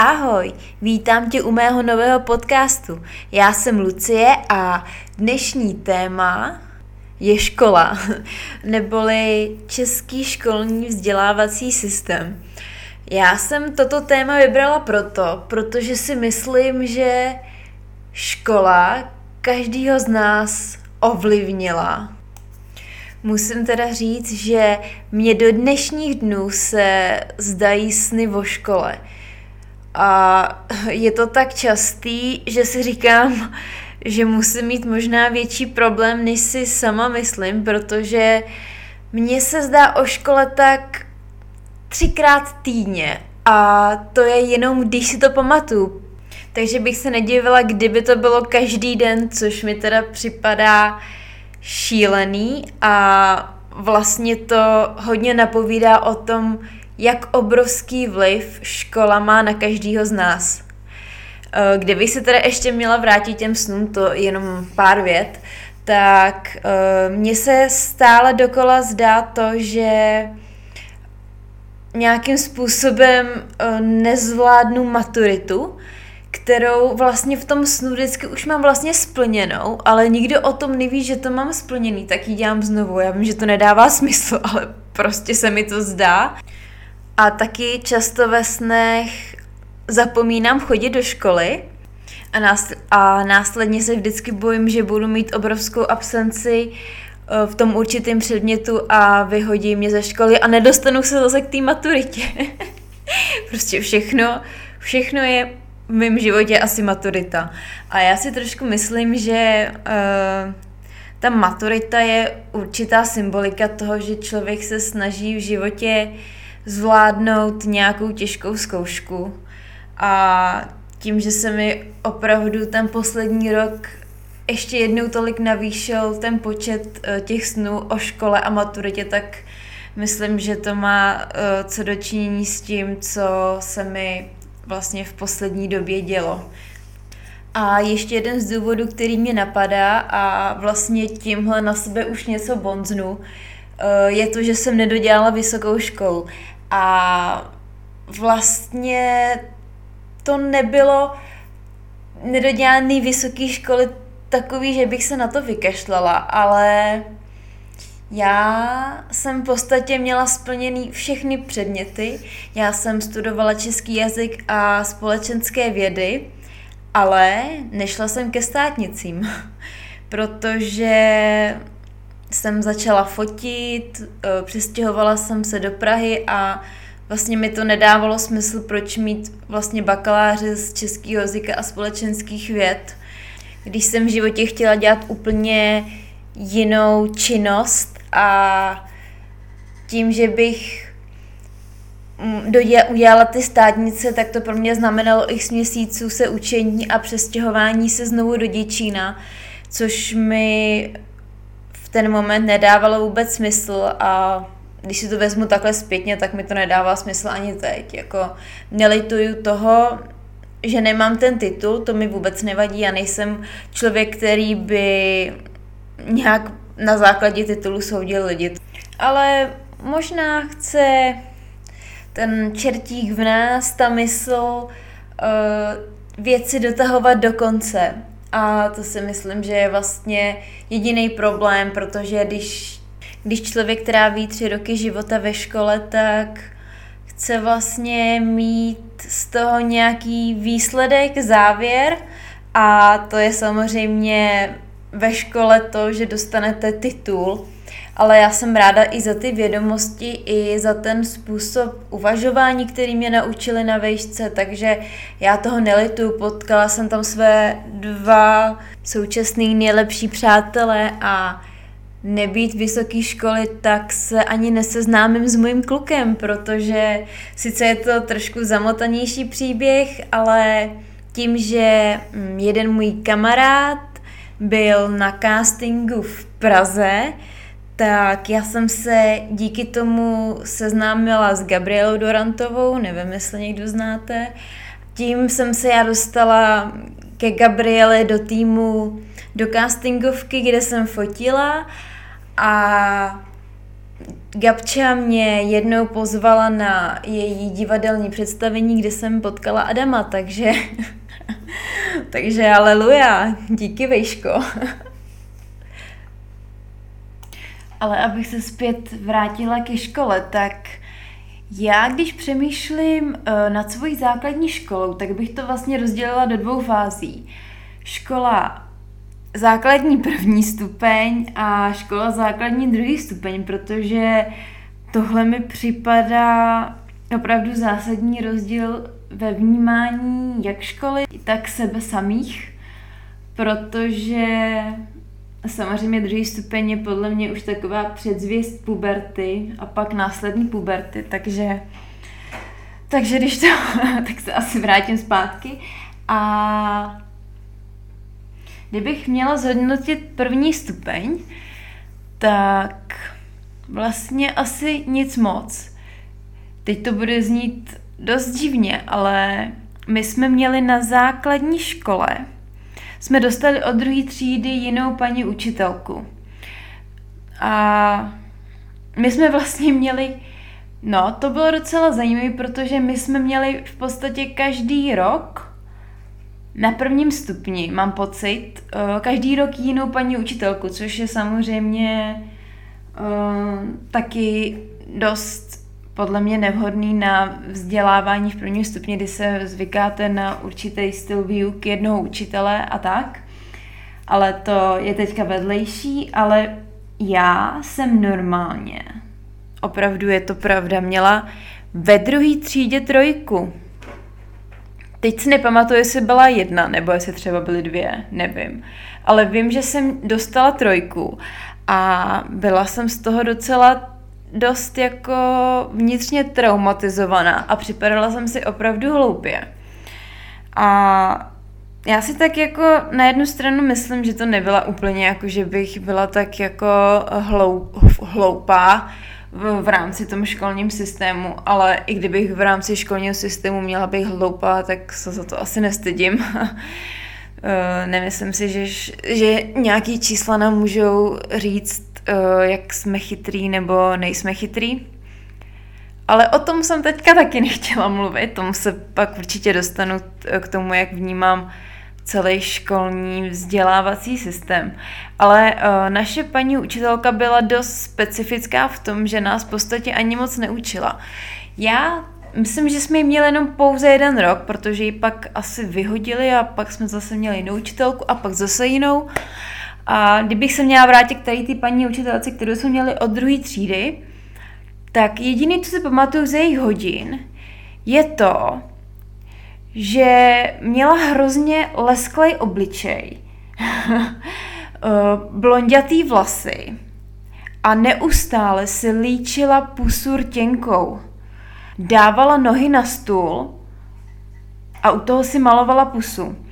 Ahoj, vítám tě u mého nového podcastu. Já jsem Lucie a dnešní téma je škola, neboli Český školní vzdělávací systém. Já jsem toto téma vybrala proto, protože si myslím, že škola každýho z nás ovlivnila. Musím teda říct, že mě do dnešních dnů se zdají sny o škole. A je to tak častý, že si říkám, že musím mít možná větší problém, než si sama myslím, protože mně se zdá o škole tak třikrát týdně a to je jenom, když si to pamatuju. Takže bych se nedivila, kdyby to bylo každý den, což mi teda připadá šílený a vlastně to hodně napovídá o tom, jak obrovský vliv škola má na každýho z nás. Eh, kdybych se teda ještě měla vrátit těm snům, to jenom pár vět, tak eh, mně se stále dokola zdá to, že nějakým způsobem eh, nezvládnu maturitu, kterou vlastně v tom snu vždycky už mám vlastně splněnou, ale nikdo o tom neví, že to mám splněný, tak ji dělám znovu. Já vím, že to nedává smysl, ale prostě se mi to zdá. A taky často ve snech zapomínám chodit do školy a, násl- a následně se vždycky bojím, že budu mít obrovskou absenci eh, v tom určitém předmětu a vyhodí mě ze školy a nedostanu se zase k té maturitě. prostě všechno, všechno je v mém životě asi maturita. A já si trošku myslím, že uh, ta maturita je určitá symbolika toho, že člověk se snaží v životě zvládnout nějakou těžkou zkoušku. A tím, že se mi opravdu ten poslední rok ještě jednou tolik navýšil ten počet uh, těch snů o škole a maturitě, tak myslím, že to má uh, co dočinění s tím, co se mi vlastně v poslední době dělo. A ještě jeden z důvodů, který mě napadá a vlastně tímhle na sebe už něco bonznu, eh, je to, že jsem nedodělala vysokou školu. A vlastně to nebylo nedodělaný vysoký školy takový, že bych se na to vykašlala, ale já jsem v podstatě měla splněný všechny předměty. Já jsem studovala český jazyk a společenské vědy, ale nešla jsem ke státnicím, protože jsem začala fotit, eh, přestěhovala jsem se do Prahy a vlastně mi to nedávalo smysl, proč mít vlastně bakaláře z českého jazyka a společenských věd, když jsem v životě chtěla dělat úplně jinou činnost a tím, že bych mm, udělala ty státnice, tak to pro mě znamenalo x měsíců se učení a přestěhování se znovu do Děčína, což mi ten moment nedávalo vůbec smysl a když si to vezmu takhle zpětně, tak mi to nedává smysl ani teď. Jako nelituju toho, že nemám ten titul, to mi vůbec nevadí, já nejsem člověk, který by nějak na základě titulu soudil lidi. Ale možná chce ten čertík v nás, ta mysl, uh, věci dotahovat do konce. A to si myslím, že je vlastně jediný problém, protože když, když člověk tráví tři roky života ve škole, tak chce vlastně mít z toho nějaký výsledek, závěr. A to je samozřejmě ve škole to, že dostanete titul, ale já jsem ráda i za ty vědomosti, i za ten způsob uvažování, který mě naučili na vejšce, takže já toho nelitu. Potkala jsem tam své dva současný nejlepší přátelé a nebýt vysoké školy, tak se ani neseznámím s mojím klukem, protože sice je to trošku zamotanější příběh, ale tím, že mm, jeden můj kamarád byl na castingu v Praze, tak já jsem se díky tomu seznámila s Gabrielou Dorantovou, nevím, jestli někdo znáte. Tím jsem se já dostala ke Gabriele do týmu do castingovky, kde jsem fotila a Gabča mě jednou pozvala na její divadelní představení, kde jsem potkala Adama, takže takže aleluja, díky Vejško. Ale abych se zpět vrátila ke škole, tak já, když přemýšlím uh, nad svojí základní školou, tak bych to vlastně rozdělila do dvou fází. Škola základní první stupeň a škola základní druhý stupeň, protože tohle mi připadá opravdu zásadní rozdíl ve vnímání jak školy, tak sebe samých, protože samozřejmě druhý stupeň je podle mě už taková předzvěst puberty a pak následní puberty, takže takže když to, tak se asi vrátím zpátky a kdybych měla zhodnotit první stupeň, tak vlastně asi nic moc. Teď to bude znít dost divně, ale my jsme měli na základní škole, jsme dostali od druhé třídy jinou paní učitelku. A my jsme vlastně měli, no to bylo docela zajímavé, protože my jsme měli v podstatě každý rok na prvním stupni, mám pocit, eh, každý rok jinou paní učitelku, což je samozřejmě uh, taky dost podle mě nevhodný na vzdělávání v prvním stupni, kdy se zvykáte na určitý styl výuky jednoho učitele a tak. Ale to je teďka vedlejší, ale já jsem normálně, opravdu je to pravda, měla ve druhé třídě trojku. Teď si nepamatuju, jestli byla jedna, nebo jestli třeba byly dvě, nevím. Ale vím, že jsem dostala trojku a byla jsem z toho docela dost jako vnitřně traumatizovaná a připadala jsem si opravdu hloupě. A já si tak jako na jednu stranu myslím, že to nebyla úplně jako, že bych byla tak jako hloup, hloupá v, v rámci tom školním systému, ale i kdybych v rámci školního systému měla být hloupá, tak se za to asi nestydím. Eh, nemyslím si, že, že nějaký čísla nám můžou říct, jak jsme chytrý nebo nejsme chytrý. Ale o tom jsem teďka taky nechtěla mluvit, tomu se pak určitě dostanu k tomu, jak vnímám celý školní vzdělávací systém. Ale uh, naše paní učitelka byla dost specifická v tom, že nás v podstatě ani moc neučila. Já myslím, že jsme ji měli jenom pouze jeden rok, protože ji pak asi vyhodili a pak jsme zase měli jinou učitelku a pak zase jinou. A kdybych se měla vrátit k tady ty paní učitelce, kterou jsme měli od druhé třídy, tak jediné, co si pamatuju z jejich hodin, je to, že měla hrozně lesklej obličej, eh, blondětý vlasy a neustále si líčila pusu rtěnkou. Dávala nohy na stůl a u toho si malovala pusu.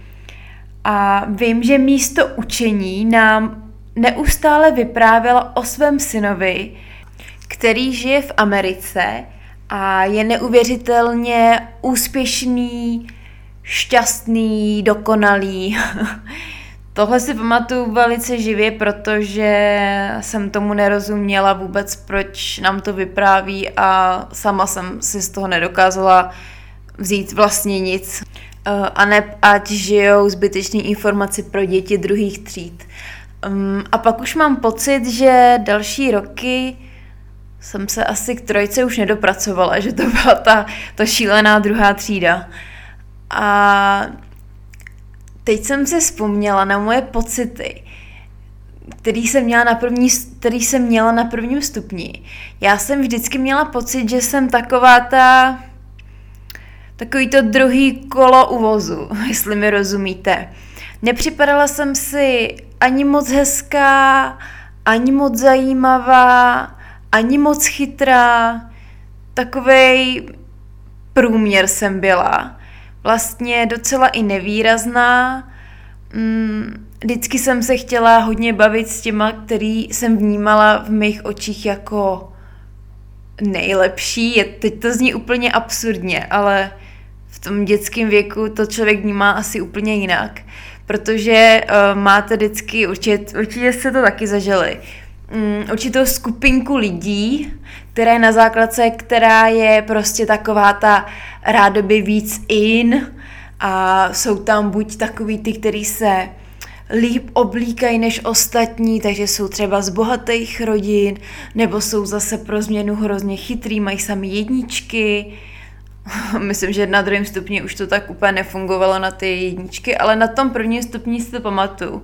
A vím, že místo učení nám neustále vyprávěla o svém synovi, který žije v Americe a je neuvěřitelně úspěšný, šťastný, dokonalý. Tohle si pamatuju velice živě, protože jsem tomu nerozuměla vůbec, proč nám to vypráví a sama jsem si z toho nedokázala vzít vlastně nic. Eh, a ne ať žijou zbytečné informace pro děti druhých tříd. Um, a pak už mám pocit, že další roky jsem se asi k trojce už nedopracovala, že to byla ta, ta šílená druhá třída. A teď jsem si vzpomněla na moje pocity, který jsem, měla na první, který jsem měla na prvním stupni. Já jsem vždycky měla pocit, že jsem taková ta takový to druhý kolo uvozu, jestli mi rozumíte. Nepřipadala jsem si ani moc hezká, ani moc zajímavá, ani moc chytrá. Takovej průměr jsem byla. Vlastně docela i nevýrazná. Mm, vždycky jsem se chtěla hodně bavit s těma, který jsem vnímala v mých očích jako nejlepší. Je, teď to zní úplně absurdně, ale v tom dětském věku to člověk vnímá asi úplně jinak, protože uh, máte vždycky, určitě, určitě jste to taky zažili, mm, určitou skupinku lidí, která je na základce, která je prostě taková ta rádoby víc in a jsou tam buď takový ty, který se líp oblíkají než ostatní, takže jsou třeba z bohatých rodin, nebo jsou zase pro změnu hrozně chytrý, mají sami jedničky. Myslím, že na druhém stupni už to tak úplně nefungovalo na ty jedničky, ale na tom prvním stupni si to pamatuju,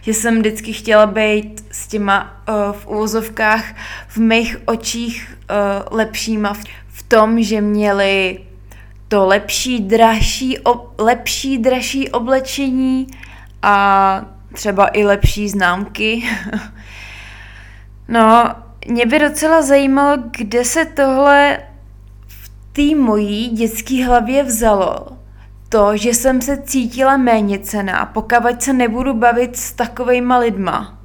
že jsem vždycky chtěla být s těma uh, v úvozovkách v mých očích uh, lepšíma v tom, že měli to lepší, dražší, ob, lepší, dražší oblečení, a třeba i lepší známky. no, mě by docela zajímalo, kde se tohle té mojí dětské hlavě vzalo. To, že jsem se cítila méně cená, pokud se nebudu bavit s takovejma lidma.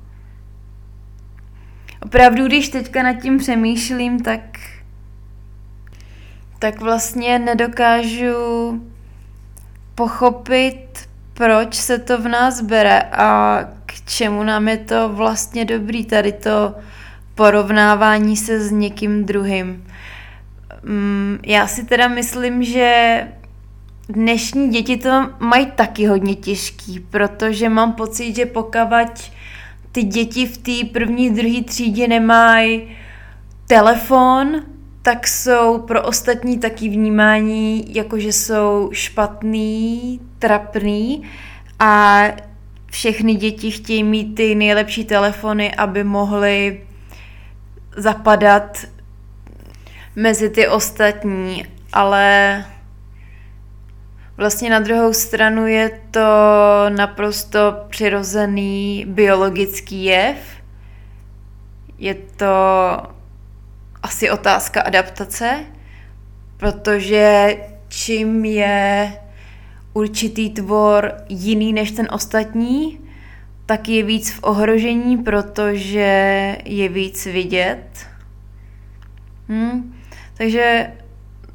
Opravdu, když teďka nad tím přemýšlím, tak tak vlastně nedokážu pochopit, proč se to v nás bere a k čemu nám je to vlastně dobrý, tady to porovnávání se s někým druhým. Mm, já si teda myslím, že dnešní děti to mají taky hodně těžký, protože mám pocit, že pokavať ty děti v té první, druhé třídě nemají telefon, tak jsou pro ostatní taky vnímání, jakože jsou špatný, trapný a všechny děti chtějí mít ty nejlepší telefony, aby mohly zapadat mezi ty ostatní, ale vlastně na druhou stranu je to naprosto přirozený biologický jev. Je to asi otázka adaptace, protože čím je určitý tvor jiný než ten ostatní, tak je víc v ohrožení, protože je víc vidět. Hm? Takže,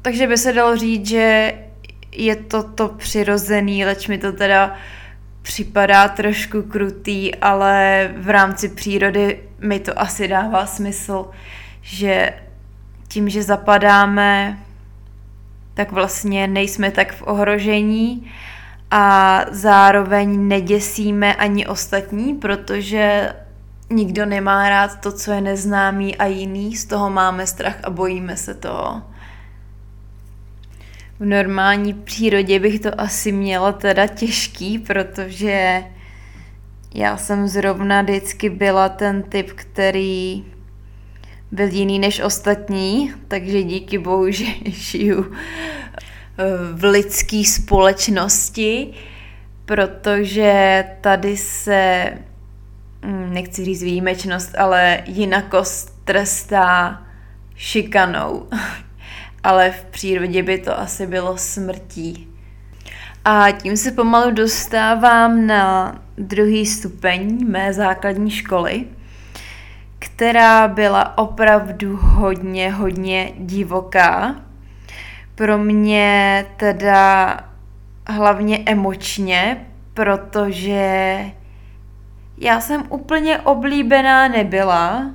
takže by se dalo říct, že je to to přirozený, leč mi to teda připadá trošku krutý, ale v rámci přírody mi to asi dává smysl, že tím, že zapadáme, tak vlastně nejsme tak v ohrožení a zároveň neděsíme ani ostatní, protože nikdo nemá rád to, co je neznámý a jiný, z toho máme strach a bojíme se toho. V normální přírodě bych to asi měla teda těžký, protože já jsem zrovna vždycky byla ten typ, který byl jiný než ostatní, takže díky bohu, že žiju eh, v lidské společnosti, protože tady se, nechci říct výjimečnost, ale jinakost trestá šikanou. ale v přírodě by to asi bylo smrtí. A tím se pomalu dostávám na druhý stupeň mé základní školy – která byla opravdu hodně, hodně divoká. Pro mě teda hlavně emočně, protože já jsem úplně oblíbená nebyla.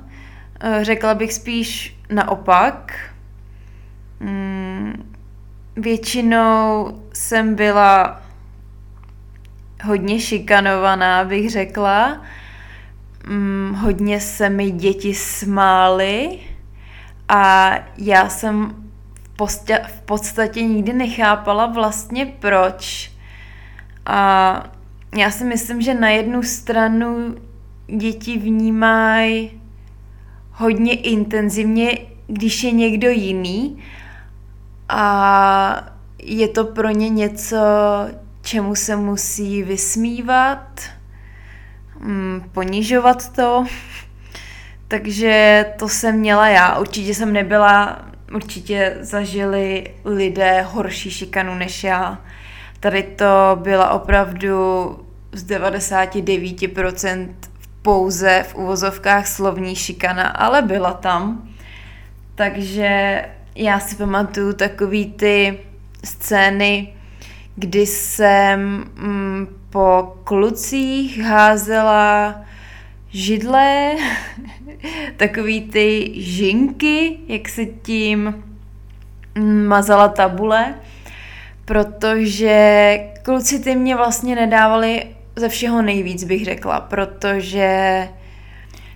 Eh, řekla bych spíš naopak. Hmm, většinou jsem byla hodně šikanovaná, bych řekla mm, hodně se mi děti smály a já jsem v, v podstatě nikdy nechápala vlastně proč. A já si myslím, že na jednu stranu děti vnímají hodně intenzivně, když je někdo jiný a je to pro ně něco, čemu se musí vysmívat mm, ponižovat to. Takže to jsem měla já. Určitě jsem nebyla, určitě zažili lidé horší šikanu než já. Tady to byla opravdu z 99% pouze v uvozovkách slovní šikana, ale byla tam. Takže já si pamatuju takový ty scény, kdy jsem mm, po klucích házela židle, takový ty žinky, jak se tím mazala tabule, protože kluci ty mě vlastně nedávali ze všeho nejvíc, bych řekla, protože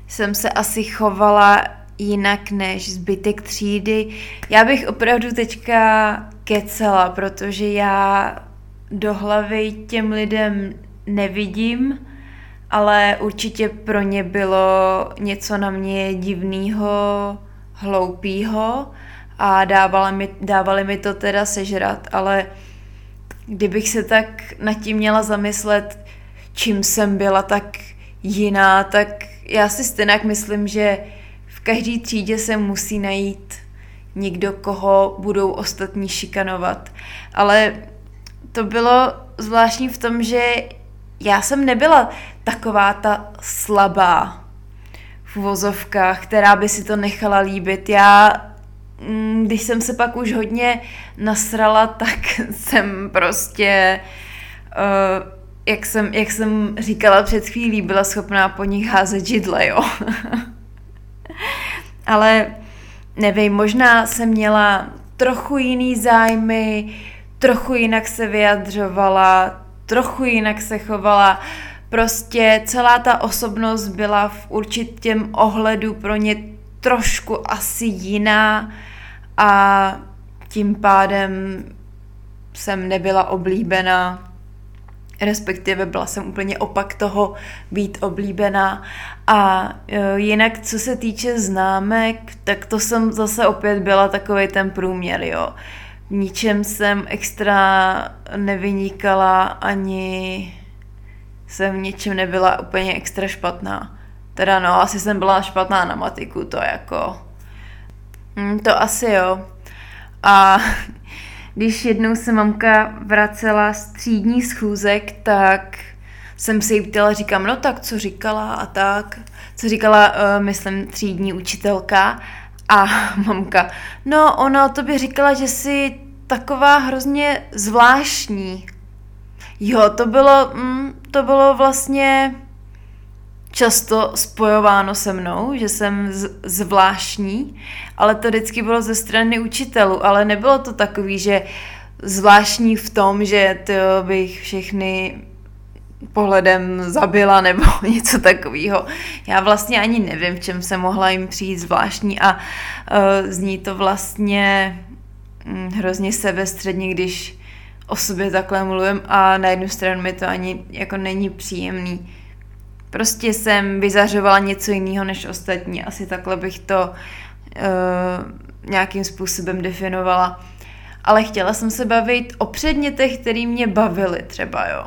jsem se asi chovala jinak než zbytek třídy. Já bych opravdu teďka kecela, protože já do hlavy těm lidem nevidím, ale určitě pro ně bylo něco na mě divného, hloupého a dávali mi, dávali mi to teda sežrat, ale kdybych se tak nad tím měla zamyslet, čím jsem byla tak jiná, tak já si stejně myslím, že v každé třídě se musí najít někdo, koho budou ostatní šikanovat. Ale to bylo zvláštní v tom, že já jsem nebyla taková ta slabá v uvozovkách, která by si to nechala líbit. Já, když jsem se pak už hodně nasrala, tak jsem prostě, uh, jak, jsem, jak jsem říkala před chvílí, byla schopná po nich házet židle, jo. Ale nevím, možná jsem měla trochu jiný zájmy, trochu jinak se vyjadřovala, trochu jinak se chovala. Prostě celá ta osobnost byla v určitém ohledu pro ně trošku asi jiná a tím pádem jsem nebyla oblíbená, respektive byla jsem úplně opak toho být oblíbená. A e, jinak, co se týče známek, tak to jsem zase opět byla takový ten průměr, jo ničem jsem extra nevynikala, ani jsem v ničem nebyla úplně extra špatná. Teda no, asi jsem byla špatná na matiku, to jako... Hmm, to asi jo. A když jednou se mamka vracela z třídní schůzek, tak jsem se jí ptala, říkám, no tak co říkala a tak. Co říkala, uh, myslím, třídní učitelka. A mamka, no ona o tobě říkala, že jsi taková hrozně zvláštní. Jo, to bylo, mm, to bylo vlastně často spojováno se mnou, že jsem zvláštní, ale to vždycky bylo ze strany učitelů, ale nebylo to takový, že zvláštní v tom, že to bych všechny pohledem zabila nebo něco takového. Já vlastně ani nevím, v čem se mohla jim přijít zvláštní a uh, zní to vlastně Mm, hrozně sebestředně, když o sobě takhle mluvím a na jednu stranu mi to ani jako není příjemný. Prostě jsem vyzařovala něco jiného než ostatní. Asi takhle bych to uh, nějakým způsobem definovala. Ale chtěla jsem se bavit o předmětech, které mě bavily třeba, jo.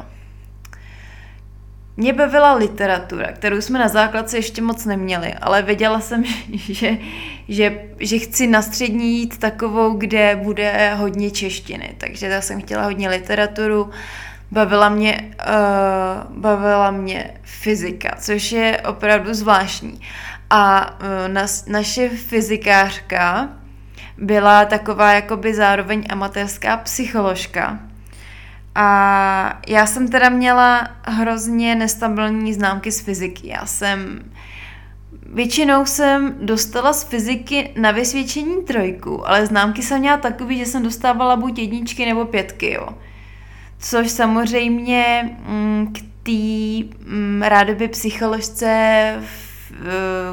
Mě bavila literatura, kterou jsme na základce ještě moc neměli, ale věděla jsem, že, že, že chci na střední jít takovou, kde bude hodně češtiny. Takže já jsem chtěla hodně literaturu. Bavila mě, uh, bavila mě fyzika, což je opravdu zvláštní. A uh, nas, naše fyzikářka byla taková jakoby zároveň amatérská psycholožka, a já jsem teda měla hrozně nestabilní známky z fyziky. Já jsem Většinou jsem dostala z fyziky na vysvědčení trojku, ale známky jsem měla takový, že jsem dostávala buď jedničky nebo pětky, jo. Což samozřejmě mm, k té mm, rádoby psycholožce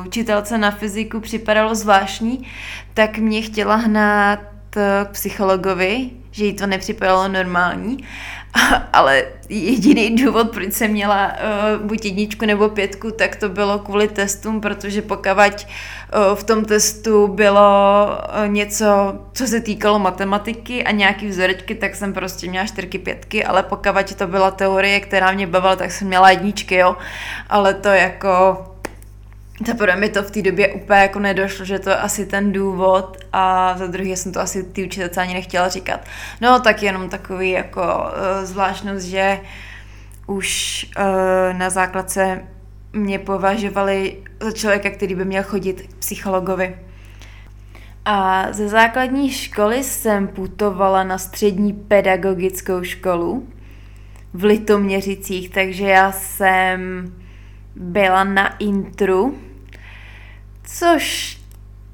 učitelce na fyziku připadalo zvláštní, tak mě chtěla hnát k psychologovi, že jí to nepřipadalo normální, ale jediný důvod, proč jsem měla uh, buď jedničku nebo pětku, tak to bylo kvůli testům, protože pokud uh, v tom testu bylo uh, něco, co se týkalo matematiky a nějaký vzorečky, tak jsem prostě měla čtyřky, pětky, ale pokud to byla teorie, která mě bavila, tak jsem měla jedničky, jo. Ale to jako Teprve mi to v té době úplně jako nedošlo, že to je asi ten důvod a za druhé jsem to asi ty učitelce ani nechtěla říkat. No tak jenom takový jako uh, zvláštnost, že už uh, na základce mě považovali za člověka, který by měl chodit k psychologovi. A ze základní školy jsem putovala na střední pedagogickou školu v Litoměřicích, takže já jsem byla na intru, což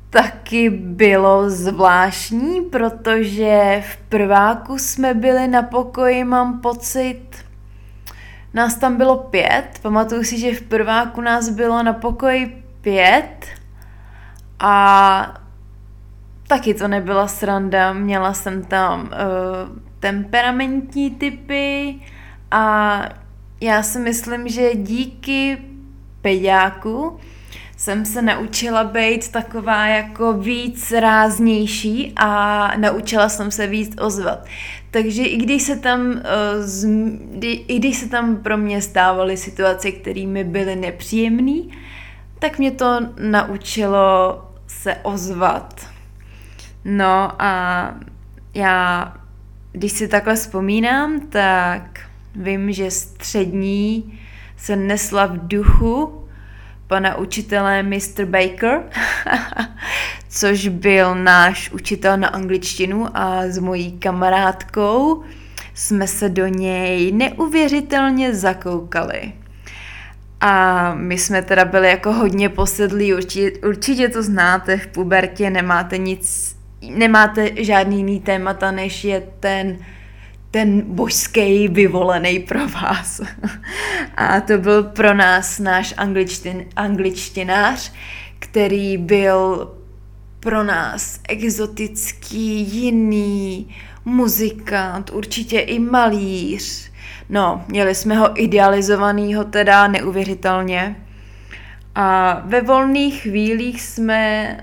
taky bylo zvláštní, protože v prváku jsme byli na pokoji, mám pocit, nás tam bylo pět. Pamatuju si, že v prváku nás bylo na pokoji pět a taky to nebyla sranda. Měla jsem tam uh, temperamentní typy a já si myslím, že díky peďáku jsem se naučila být taková jako víc ráznější a naučila jsem se víc ozvat. Takže i když se tam, uh, i když se tam pro mě stávaly situace, které mi byly nepříjemné, tak mě to naučilo se ozvat. No a já, když si takhle vzpomínám, tak vím, že střední se nesla v duchu pana učitele Mr. Baker, což byl náš učitel na angličtinu a s mojí kamarádkou jsme se do něj neuvěřitelně zakoukali. A my jsme teda byli jako hodně posedlí, určitě, určitě to znáte, v pubertě nemáte nic, nemáte žádný jiný témata, než je ten ten božský vyvolený pro vás. A to byl pro nás náš angličtin, angličtinář, který byl pro nás exotický, jiný, muzikant, určitě i malíř. No, měli jsme ho idealizovanýho teda neuvěřitelně. A ve volných chvílích jsme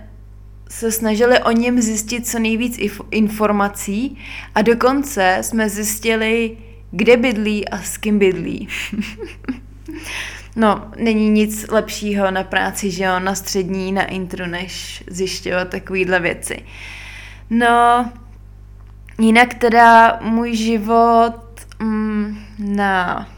se snažili o něm zjistit co nejvíc informací a dokonce jsme zjistili, kde bydlí a s kým bydlí. no, není nic lepšího na práci, že jo, na střední, na intru, než zjišťovat takovýhle věci. No, jinak teda můj život mm, na,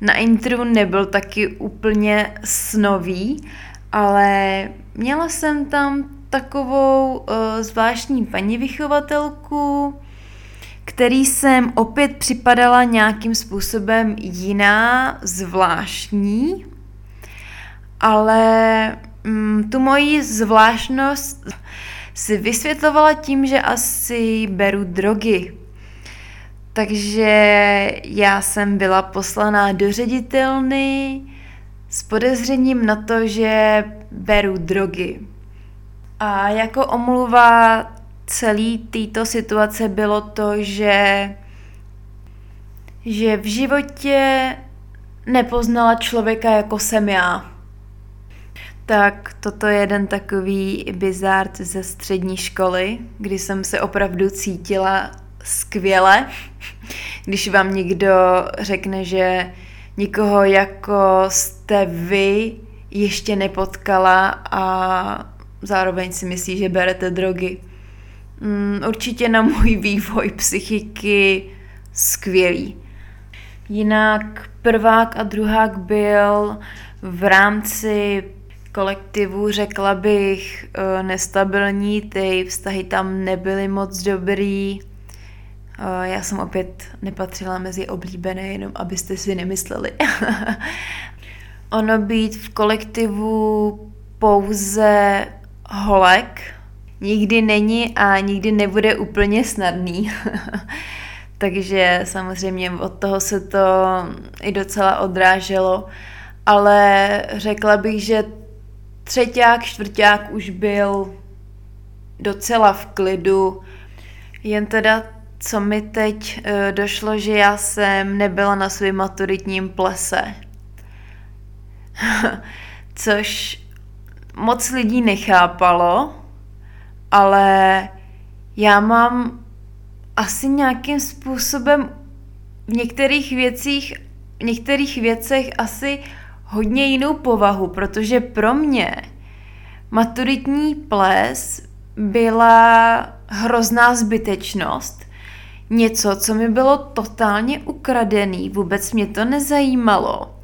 na intru nebyl taky úplně snový, ale měla jsem tam takovou uh, zvláštní paní vychovatelku, který jsem opět připadala nějakým způsobem jiná, zvláštní, ale um, tu moji zvláštnost si vysvětlovala tím, že asi beru drogy. Takže já jsem byla poslaná do ředitelny s podezřením na to, že beru drogy. A jako omluva celé této situace bylo to, že, že v životě nepoznala člověka jako jsem já. Tak toto je jeden takový bizard ze střední školy, kdy jsem se opravdu cítila skvěle. Když vám někdo řekne, že nikoho jako jste vy ještě nepotkala a zároveň si myslí, že berete drogy. Mm, určitě na můj vývoj psychiky skvělý. Jinak prvák a druhák byl v rámci kolektivu, řekla bych, eh, nestabilní, ty vztahy tam nebyly moc dobrý. Eh, já jsem opět nepatřila mezi oblíbené, jenom abyste si nemysleli. ono být v kolektivu pouze holek nikdy není a nikdy nebude úplně snadný. Takže samozřejmě od toho se to i docela odráželo. Ale řekla bych, že třeták, čtvrták už byl docela v klidu. Jen teda, co mi teď e, došlo, že já jsem nebyla na svém maturitním plese. Což moc lidí nechápalo, ale já mám asi nějakým způsobem v některých věcích, v některých věcech asi hodně jinou povahu, protože pro mě maturitní ples byla hrozná zbytečnost, něco, co mi bylo totálně ukradený, vůbec mě to nezajímalo.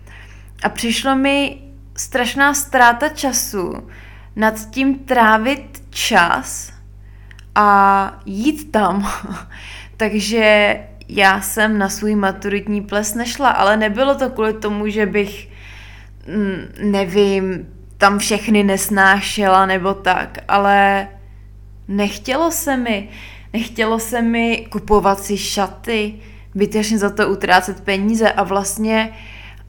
A přišlo mi strašná ztráta času nad tím trávit čas a jít tam. Takže já jsem na svůj maturitní ples nešla, ale nebylo to kvůli tomu, že bych mm, nevím, tam všechny nesnášela nebo tak, ale nechtělo se mi, nechtělo se mi kupovat si šaty, bytečně za to utrácet peníze a vlastně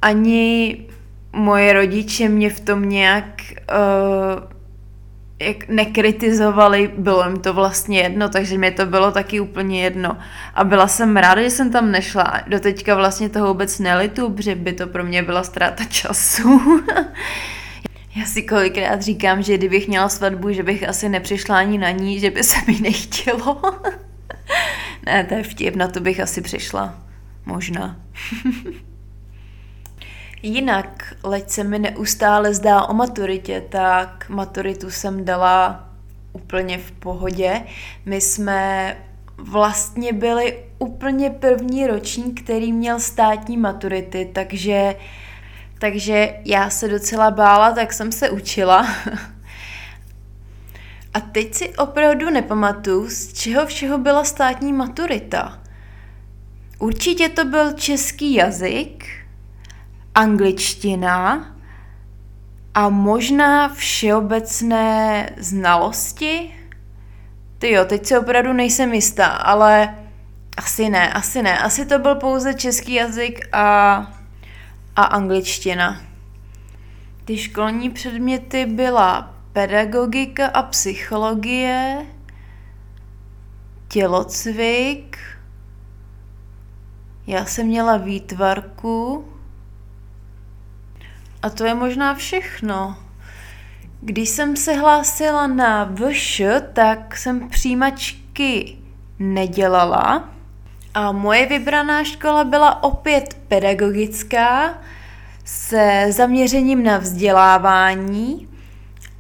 ani moje rodiče mě v tom nějak uh, jak nekritizovali, bylo jim to vlastně jedno, takže mě to bylo taky úplně jedno. A byla jsem ráda, že jsem tam nešla. Do teďka vlastně toho vůbec nelitu, protože by to pro mě byla ztráta času. Já si kolikrát říkám, že kdybych měla svatbu, že bych asi nepřišla ani na ní, že by se mi nechtělo. ne, to je vtip, na to bych asi přišla. Možná. Jinak, leč se mi neustále zdá o maturitě, tak maturitu jsem dala úplně v pohodě. My jsme vlastně byli úplně první ročník, který měl státní maturity, takže, takže já se docela bála, tak jsem se učila. A teď si opravdu nepamatuju, z čeho všeho byla státní maturita. Určitě to byl český jazyk, angličtina a možná všeobecné znalosti. Ty jo, teď se opravdu nejsem jistá, ale asi ne, asi ne. Asi to byl pouze český jazyk a, a angličtina. Ty školní předměty byla pedagogika a psychologie, tělocvik, já jsem měla výtvarku, a to je možná všechno. Když jsem se hlásila na VŠ, tak jsem přijímačky nedělala. A moje vybraná škola byla opět pedagogická se zaměřením na vzdělávání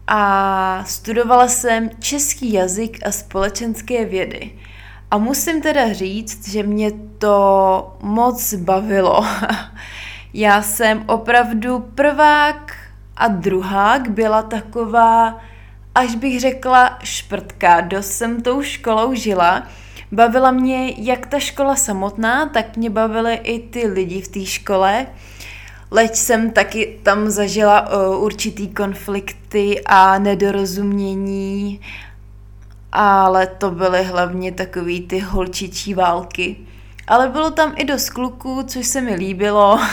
a studovala jsem český jazyk a společenské vědy. A musím teda říct, že mě to moc bavilo. Já jsem opravdu prvák a druhák byla taková, až bych řekla šprtka, dost jsem tou školou žila. Bavila mě jak ta škola samotná, tak mě bavily i ty lidi v té škole. Leč jsem taky tam zažila určitý konflikty a nedorozumění, ale to byly hlavně takový ty holčičí války. Ale bylo tam i dost kluků, což se mi líbilo.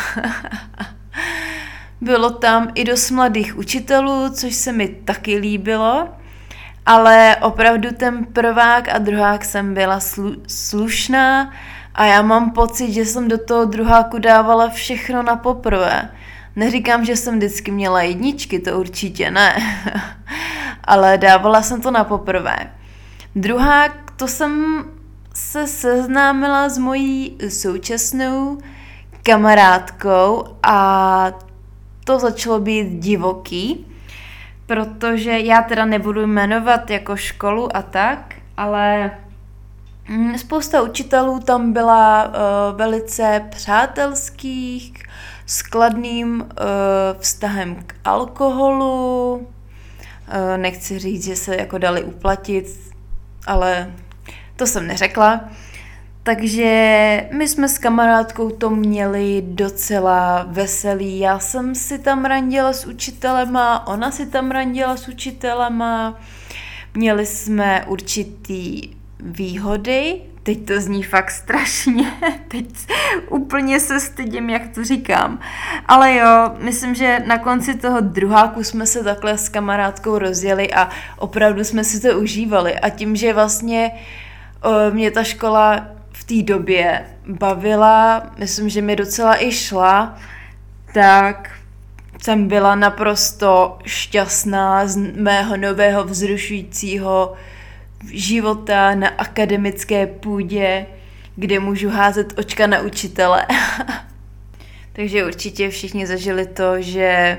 bylo tam i dost mladých učitelů, což se mi taky líbilo. Ale opravdu ten prvák a druhák jsem byla slu- slušná a já mám pocit, že jsem do toho druháku dávala všechno na poprvé. Neříkám, že jsem vždycky měla jedničky, to určitě ne. Ale dávala jsem to na poprvé. Druhák, to jsem se seznámila s mojí současnou kamarádkou a to začalo být divoký, protože já teda nebudu jmenovat jako školu a tak, ale mm, spousta učitelů tam byla uh, velice přátelských, s kladným uh, vztahem k alkoholu. Uh, nechci říct, že se jako dali uplatit, ale to jsem neřekla. Takže my jsme s kamarádkou to měli docela veselý. Já jsem si tam randila s učitelema, ona si tam randila s učitelema. Měli jsme určitý výhody, teď to zní fakt strašně, teď úplně se stydím, jak to říkám. Ale jo, myslím, že na konci toho druháku jsme se takhle s kamarádkou rozjeli a opravdu jsme si to užívali. A tím, že vlastně uh, mě ta škola v té době bavila, myslím, že mi docela i šla, tak jsem byla naprosto šťastná z mého nového vzrušujícího života na akademické půdě, kde můžu házet očka na učitele. Takže určitě všichni zažili to, že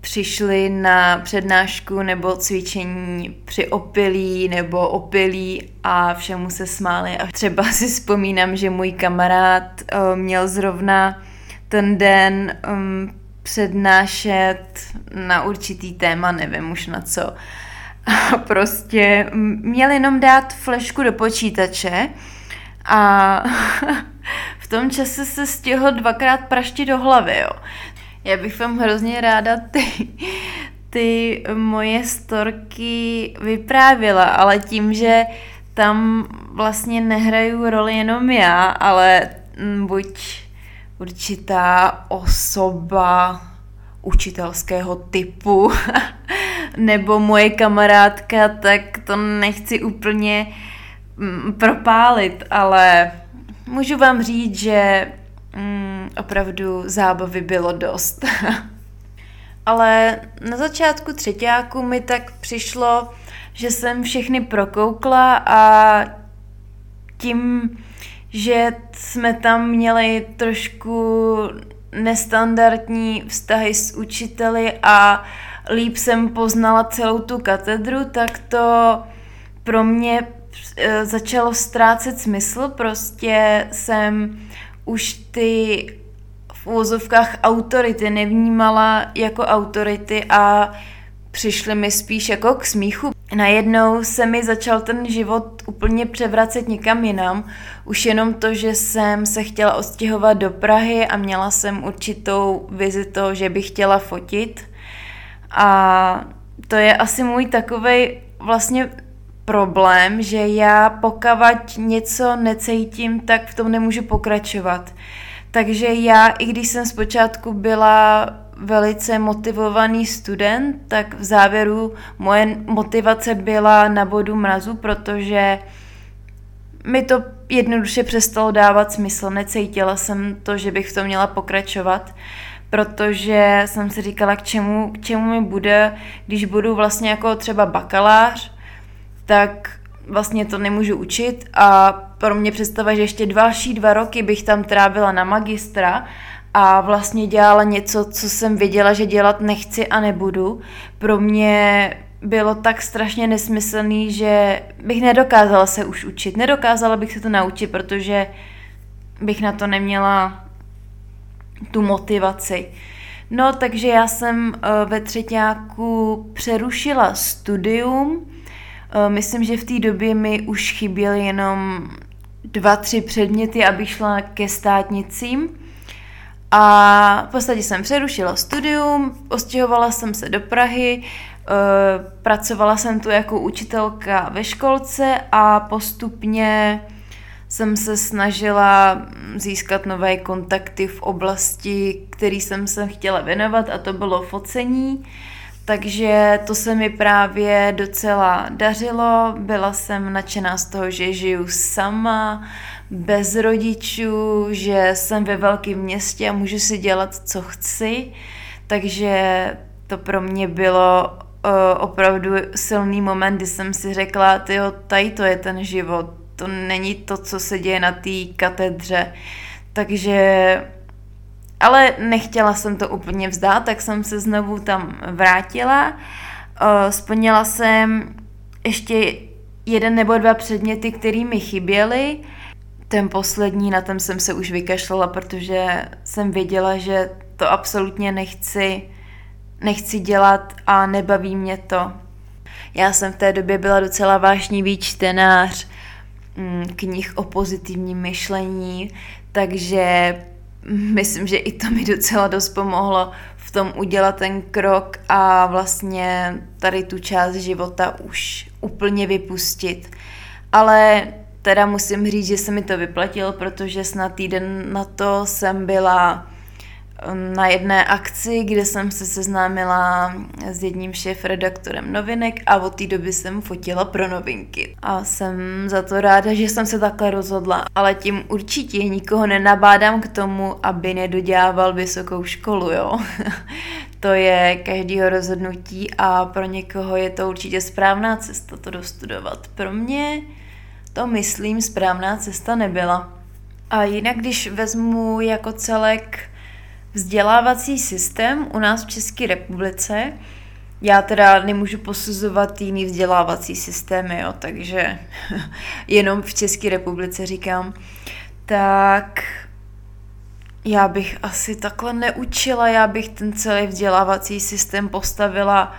přišli na přednášku nebo cvičení při opilí nebo opilí a všemu se smáli. A třeba si vzpomínám, že můj kamarád uh, měl zrovna ten den um, přednášet na určitý téma, nevím už na co. A prostě měl jenom dát flešku do počítače a v tom čase se stihl dvakrát praštit do hlavy, jo. Já bych vám hrozně ráda ty, ty moje storky vyprávěla, ale tím, že tam vlastně nehraju roli jenom já, ale buď určitá osoba učitelského typu nebo moje kamarádka, tak to nechci úplně mm, propálit, ale můžu vám říct, že mm, opravdu zábavy bylo dost. ale na začátku třetíku mi tak přišlo, že jsem všechny prokoukla a tím, že jsme tam měli trošku nestandardní vztahy s učiteli a líp jsem poznala celou tu katedru, tak to pro mě e, začalo ztrácet smysl. Prostě jsem už ty v úvozovkách autority nevnímala jako autority a přišly mi spíš jako k smíchu. Najednou se mi začal ten život úplně převracet někam jinam. Už jenom to, že jsem se chtěla odstěhovat do Prahy a měla jsem určitou vizi toho, že bych chtěla fotit. A to je asi můj takový vlastně problém, že já pokavať něco necítím, tak v tom nemůžu pokračovat. Takže já, i když jsem zpočátku byla velice motivovaný student, tak v závěru moje motivace byla na bodu mrazu, protože mi to jednoduše přestalo dávat smysl. Necítila jsem to, že bych v tom měla pokračovat, protože jsem si říkala, k čemu, k čemu mi bude, když budu vlastně jako třeba bakalář, tak vlastně to nemůžu učit a pro mě představa, že ještě další dva roky bych tam trávila na magistra a vlastně dělala něco, co jsem věděla, že dělat nechci a nebudu. Pro mě bylo tak strašně nesmyslný, že bych nedokázala se už učit. Nedokázala bych se to naučit, protože bych na to neměla tu motivaci. No, takže já jsem eh, ve třetíku přerušila studium. Eh, myslím, že v té době mi už chyběly jenom dva, tři předměty, abych šla ke státnicím. A v podstatě jsem přerušila studium, ostěhovala jsem se do Prahy, eh, pracovala jsem tu jako učitelka ve školce a postupně jsem se snažila získat nové kontakty v oblasti, který jsem se chtěla věnovat a to bylo focení. Takže to se mi právě docela dařilo. Byla jsem nadšená z toho, že žiju sama, bez rodičů, že jsem ve velkém městě a můžu si dělat, co chci. Takže to pro mě bylo uh, opravdu silný moment, kdy jsem si řekla, tyjo, tady to je ten život, to není to, co se děje na té katedře. Takže ale nechtěla jsem to úplně vzdát, tak jsem se znovu tam vrátila. Uh, splnila jsem ještě jeden nebo dva předměty, které mi chyběly ten poslední, na ten jsem se už vykašlala, protože jsem věděla, že to absolutně nechci, nechci dělat a nebaví mě to. Já jsem v té době byla docela vášnivý čtenář mm, knih o pozitivním myšlení, takže myslím, že i to mi docela dost pomohlo v tom udělat ten krok a vlastně tady tu část života už úplně vypustit. Ale teda musím říct, že se mi to vyplatilo, protože snad týden na to jsem byla na jedné akci, kde jsem se seznámila s jedním šéf-redaktorem novinek a od té doby jsem fotila pro novinky. A jsem za to ráda, že jsem se takhle rozhodla. Ale tím určitě nikoho nenabádám k tomu, aby nedodělával vysokou školu, jo. to je každýho rozhodnutí a pro někoho je to určitě správná cesta to dostudovat. Pro mě to, myslím, správná cesta nebyla. A jinak, když vezmu jako celek vzdělávací systém u nás v České republice, já teda nemůžu posuzovat jiný vzdělávací systémy, jo, takže jenom v České republice říkám, tak já bych asi takhle neučila, já bych ten celý vzdělávací systém postavila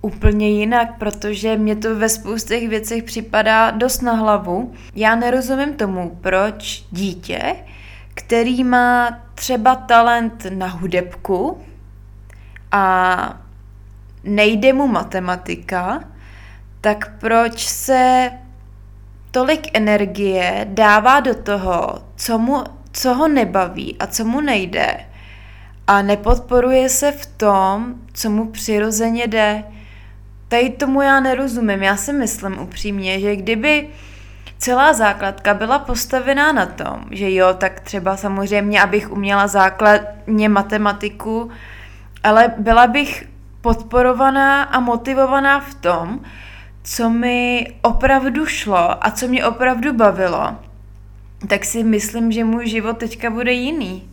úplně jinak, protože mě to ve spoustech věcech připadá dost na hlavu. Já nerozumím tomu, proč dítě, který má třeba talent na hudebku a nejde mu matematika, tak proč se tolik energie dává do toho, co, mu, co ho nebaví a co mu nejde a nepodporuje se v tom, co mu přirozeně jde. Tady tomu já nerozumím. Já si myslím upřímně, že kdyby celá základka byla postavená na tom, že jo, tak třeba samozřejmě, abych uměla základně matematiku, ale byla bych podporovaná a motivovaná v tom, co mi opravdu šlo a co mě opravdu bavilo, tak si myslím, že můj život teďka bude jiný.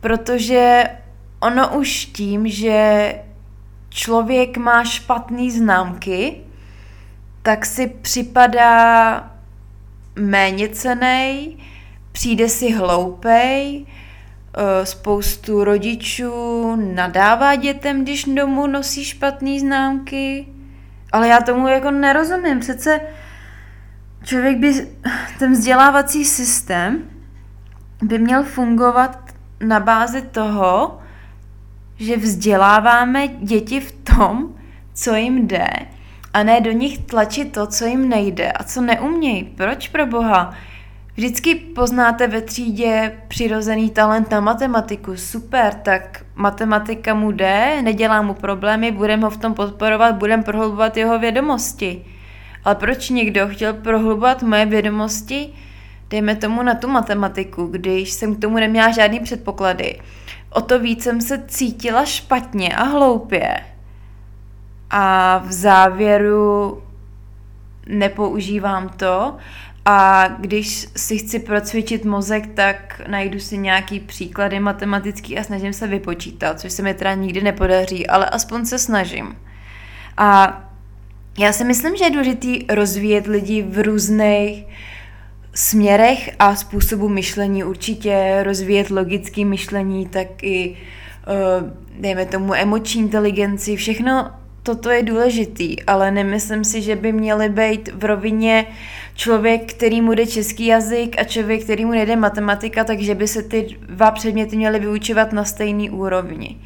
Protože ono už tím, že člověk má špatné známky, tak si připadá méně cenej, přijde si hloupej, eh, spoustu rodičů nadává dětem, když domů nosí špatné známky, ale já tomu jako nerozumím. Přece člověk by, ten vzdělávací systém by měl fungovat na bázi toho, že vzděláváme děti v tom, co jim jde, a ne do nich tlačit to, co jim nejde a co neumějí. Proč pro boha? Vždycky poznáte ve třídě přirozený talent na matematiku. Super, tak matematika mu jde, nedělá mu problémy, budeme ho v tom podporovat, budeme prohlubovat jeho vědomosti. Ale proč někdo chtěl prohlubovat moje vědomosti, dejme tomu na tu matematiku, když jsem k tomu neměla žádný předpoklady? O to víc jsem se cítila špatně a hloupě. A v závěru nepoužívám to a když si chci procvičit mozek, tak najdu si nějaký příklady matematický a snažím se vypočítat, což se mi teda nikdy nepodaří, ale aspoň se snažím. A já si myslím, že je důležité rozvíjet lidi v různých směrech a způsobu myšlení. Určitě rozvíjet logické myšlení, tak i eh, dejme tomu emoční inteligenci, všechno toto je důležitý, ale nemyslím si, že by měly být v rovině člověk, který mu jde český jazyk a člověk, který mu nejde matematika, takže by se ty dva předměty měly vyučovat na stejný úrovni.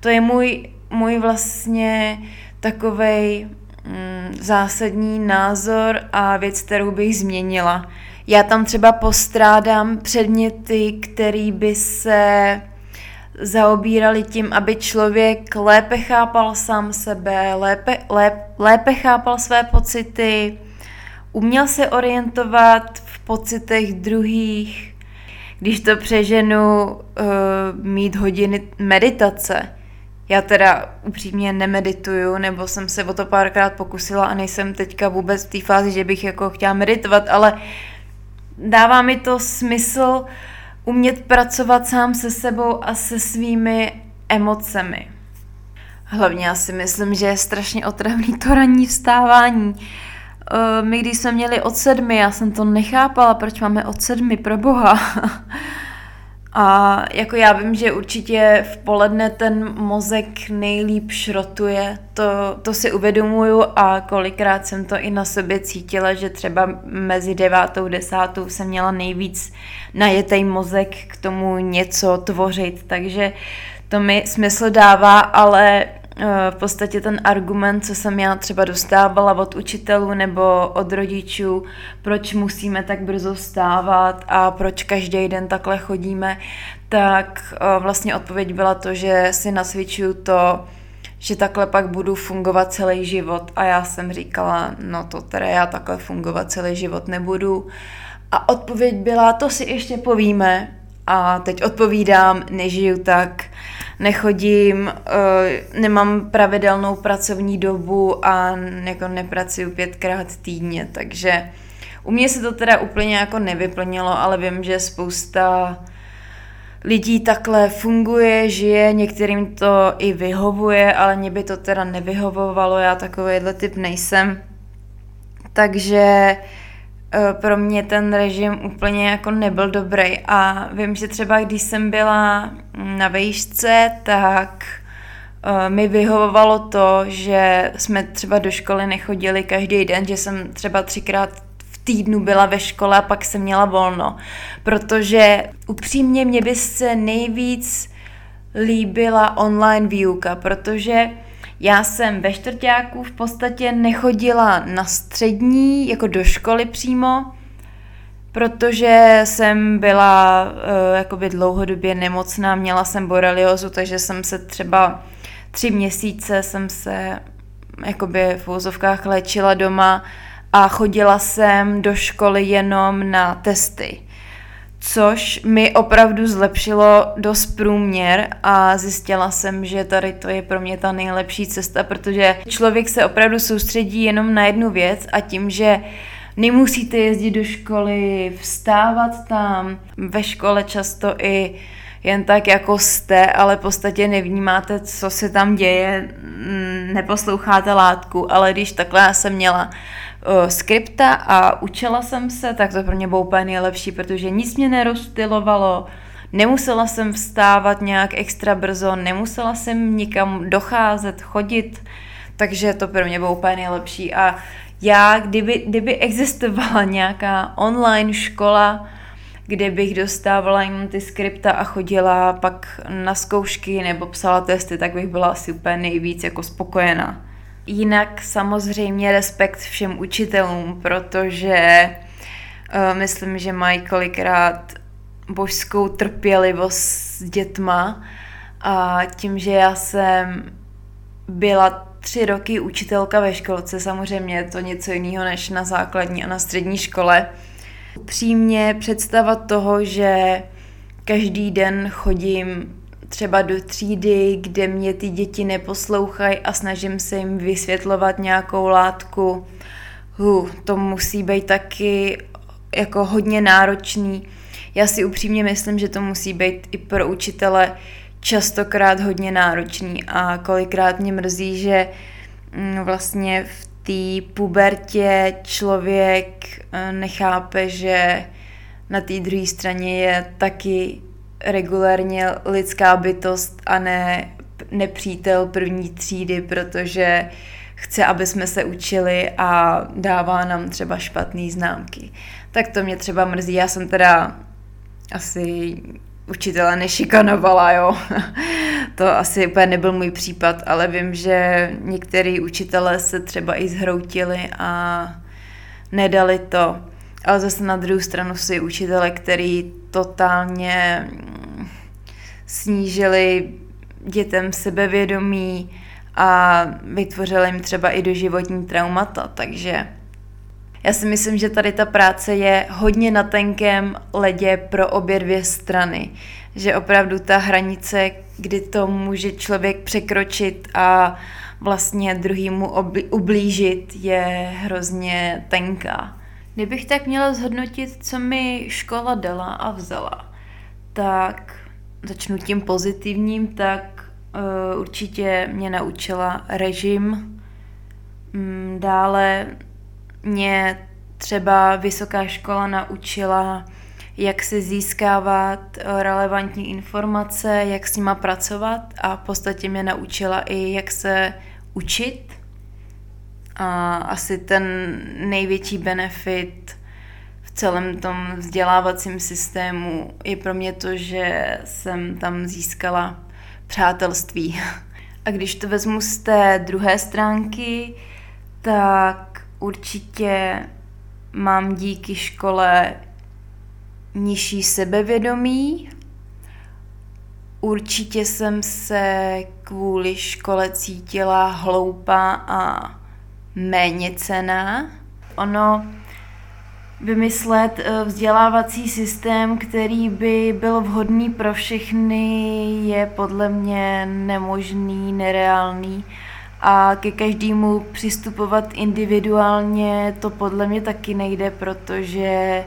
To je můj, můj vlastně takovej mm, zásadní názor a věc, kterou bych změnila. Já tam třeba postrádám předměty, který by se zaobírali tím, aby člověk lépe chápal sám sebe, lépe, lép, lépe chápal své pocity, uměl se orientovat v pocitech druhých, když to přeženu, uh, mít hodiny meditace. Já teda upřímně nemedituju, nebo jsem se o to párkrát pokusila a nejsem teďka vůbec v té fázi, že bych jako chtěla meditovat, ale dává mi to smysl umět pracovat sám se sebou a se svými emocemi. Hlavně já si myslím, že je strašně otravný to ranní vstávání. Eh, my když jsme měli od sedmi, já jsem to nechápala, proč máme od sedmi, pro boha. A jako já vím, že určitě v poledne ten mozek nejlíp šrotuje, to, to si uvědomuju a kolikrát jsem to i na sobě cítila, že třeba mezi devátou, desátou jsem měla nejvíc najetej mozek k tomu něco tvořit, takže to mi smysl dává, ale v podstatě ten argument, co jsem já třeba dostávala od učitelů nebo od rodičů, proč musíme tak brzo vstávat a proč každý den takhle chodíme, tak eh, vlastně odpověď byla to, že si nasvědčuju to, že takhle pak budu fungovat celý život. A já jsem říkala, no to teda já takhle fungovat celý život nebudu. A odpověď byla, to si ještě povíme. A teď odpovídám, nežiju tak, nechodím, uh, nemám pravidelnou pracovní dobu a jako nepracuju pětkrát týdně, takže u mě se to teda úplně jako nevyplnilo, ale vím, že spousta lidí takhle funguje, žije, některým to i vyhovuje, ale mě by to teda nevyhovovalo, já takovýhle typ nejsem. Takže uh, Eh, pro mě ten režim úplně jako nebyl dobrý a vím, že třeba když jsem byla na vejšce, tak eh, mi vyhovovalo to, že jsme třeba do školy nechodili každý den, že jsem třeba třikrát v týdnu byla ve škole a pak jsem měla volno. Protože upřímně mě by se nejvíc líbila online výuka, protože já jsem ve čtvrtáku v podstatě nechodila na střední, jako do školy přímo, protože jsem byla uh, jakoby dlouhodobě nemocná, měla jsem boreliozu, takže jsem se třeba tři měsíce jsem se jakoby v úzovkách léčila doma a chodila jsem do školy jenom na testy což mi opravdu zlepšilo dost průměr a zjistila jsem, že tady to je pro mě ta nejlepší cesta, protože člověk se opravdu soustředí jenom na jednu věc a tím, že nemusíte jezdit do školy, vstávat tam, ve škole často i jen tak jako jste, ale v podstatě nevnímáte, co se tam děje, mm, neposloucháte látku, ale když takhle já jsem měla uh, skripta a učila jsem se, tak to pro mě bylo úplně nejlepší, protože nic mě nerozstylovalo, nemusela jsem vstávat nějak extra brzo, nemusela jsem nikam docházet, chodit, takže to pro mě bylo úplně nejlepší a já, kdyby, kdyby existovala nějaká online škola, kde bych dostávala jenom ty skripta a chodila pak na zkoušky nebo psala testy, tak bych byla asi úplně nejvíc jako spokojená. Jinak samozřejmě respekt všem učitelům, protože uh, myslím, že mají kolikrát božskou trpělivost s dětma a tím, že já jsem byla tři roky učitelka ve školce, samozřejmě je to něco jiného než na základní a na střední škole, Upřímně představa toho, že každý den chodím třeba do třídy, kde mě ty děti neposlouchají a snažím se jim vysvětlovat nějakou látku, hu, to musí být taky jako hodně náročný. Já si upřímně myslím, že to musí být i pro učitele častokrát hodně náročný a kolikrát mě mrzí, že mm, vlastně v té pubertě člověk eh, nechápe, že na té druhé straně je taky regulárně lidská bytost a ne nepřítel první třídy, protože chce, aby jsme se učili a dává nám třeba špatné známky. Tak to mě třeba mrzí. Já jsem teda asi učitele nešikanovala, jo. to asi úplně nebyl můj případ, ale vím, že některý učitelé se třeba i zhroutili a nedali to. Ale zase na druhou stranu si učitele, který totálně mm, snížili dětem sebevědomí a vytvořili jim třeba i doživotní traumata, takže já si myslím, že tady ta práce je hodně na tenkém ledě pro obě dvě strany. Že opravdu ta hranice, kdy to může člověk překročit a vlastně druhýmu ublížit, je hrozně tenká. Kdybych tak měla zhodnotit, co mi škola dala a vzala, tak začnu tím pozitivním, tak uh, určitě mě naučila režim, mm, dále mě třeba vysoká škola naučila, jak se získávat eh, relevantní informace, jak s nima pracovat a v podstatě mě naučila i, jak se učit. A asi ten největší benefit v celém tom vzdělávacím systému je pro mě to, že jsem tam získala přátelství. A když to vezmu z té druhé stránky, tak určitě mám díky škole nižší sebevědomí. Určitě jsem se kvůli škole cítila hloupá a méně cená. Ono vymyslet eh, vzdělávací systém, který by byl vhodný pro všechny, je podle mě nemožný, nereálný a ke každému přistupovat individuálně to podle mě taky nejde, protože eh,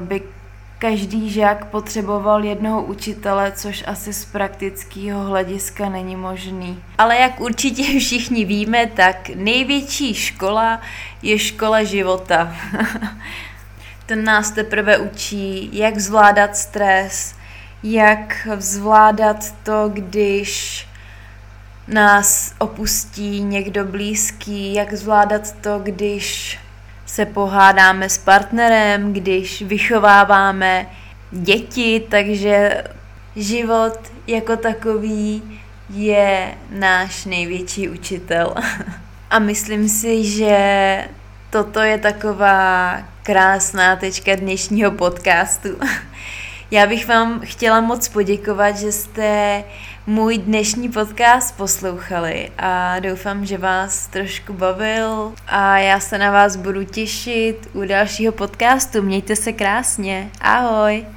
by každý žák potřeboval jednoho učitele, což asi z praktického hlediska není možný. Ale jak určitě všichni víme, tak největší škola je škola života. Ten nás teprve učí, jak zvládat stres, jak zvládat to, když nás opustí někdo blízký, jak zvládat to, když se pohádáme s partnerem, když vychováváme děti, takže život jako takový je náš největší učitel. A myslím si, že toto je taková krásná tečka dnešního podcastu. Já bych vám chtěla moc poděkovat, že jste můj dnešní podcast poslouchali a doufám, že vás trošku bavil a já se na vás budu těšit u dalšího podcastu. Mějte se krásně. Ahoj!